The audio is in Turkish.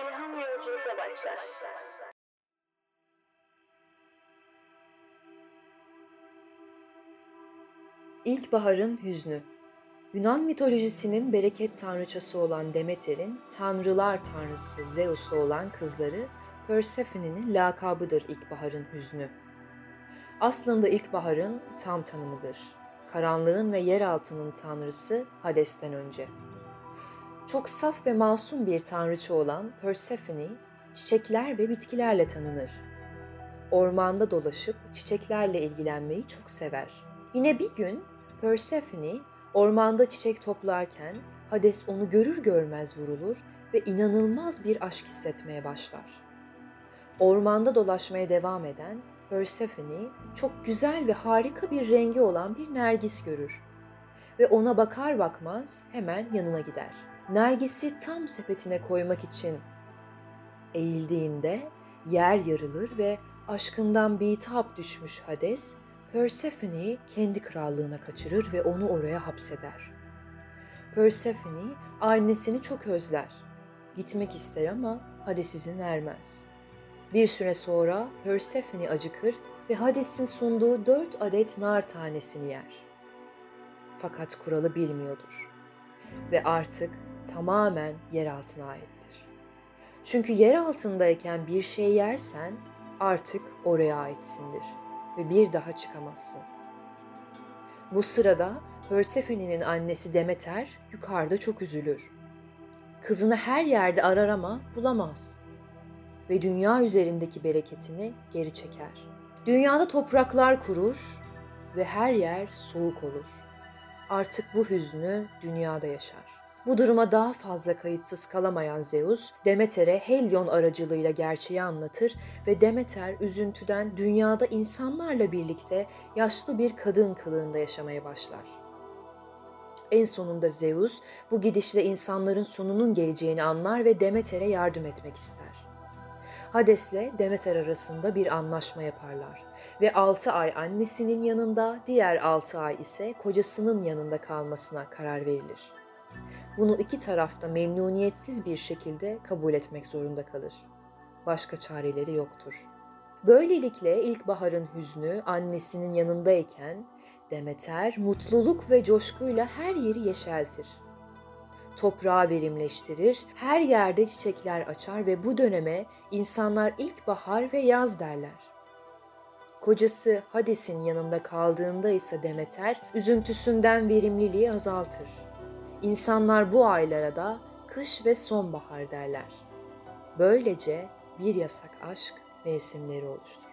ilham yolculuğuna başlar. İlkbaharın hüznü Yunan mitolojisinin bereket tanrıçası olan Demeter'in tanrılar tanrısı Zeus'la olan kızları Persephone'nin lakabıdır ilkbaharın hüznü. Aslında ilkbaharın tam tanımıdır. Karanlığın ve yeraltının tanrısı Hades'ten önce. Çok saf ve masum bir tanrıça olan Persephone, çiçekler ve bitkilerle tanınır. Ormanda dolaşıp çiçeklerle ilgilenmeyi çok sever. Yine bir gün Persephone ormanda çiçek toplarken Hades onu görür görmez vurulur ve inanılmaz bir aşk hissetmeye başlar. Ormanda dolaşmaya devam eden Persephone çok güzel ve harika bir rengi olan bir nergis görür ve ona bakar bakmaz hemen yanına gider. Nergisi tam sepetine koymak için eğildiğinde yer yarılır ve aşkından bitap düşmüş Hades Persephone'yi kendi krallığına kaçırır ve onu oraya hapseder. Persephone annesini çok özler. Gitmek ister ama Hades izin vermez. Bir süre sonra Persephone acıkır ve Hades'in sunduğu dört adet nar tanesini yer. Fakat kuralı bilmiyordur ve artık tamamen yer altına aittir. Çünkü yer altındayken bir şey yersen artık oraya aitsindir ve bir daha çıkamazsın. Bu sırada Persephone'nin annesi Demeter yukarıda çok üzülür. Kızını her yerde arar ama bulamaz ve dünya üzerindeki bereketini geri çeker. Dünyada topraklar kurur ve her yer soğuk olur. Artık bu hüznü dünyada yaşar. Bu duruma daha fazla kayıtsız kalamayan Zeus, Demeter'e Helion aracılığıyla gerçeği anlatır ve Demeter üzüntüden dünyada insanlarla birlikte yaşlı bir kadın kılığında yaşamaya başlar. En sonunda Zeus bu gidişle insanların sonunun geleceğini anlar ve Demeter'e yardım etmek ister. Hades'le Demeter arasında bir anlaşma yaparlar ve 6 ay annesinin yanında, diğer 6 ay ise kocasının yanında kalmasına karar verilir. Bunu iki tarafta memnuniyetsiz bir şekilde kabul etmek zorunda kalır. Başka çareleri yoktur. Böylelikle ilkbaharın hüznü annesinin yanındayken Demeter mutluluk ve coşkuyla her yeri yeşeltir. Toprağı verimleştirir, her yerde çiçekler açar ve bu döneme insanlar ilkbahar ve yaz derler. Kocası Hades'in yanında kaldığında ise Demeter üzüntüsünden verimliliği azaltır. İnsanlar bu aylara da kış ve sonbahar derler. Böylece bir yasak aşk mevsimleri oluştur.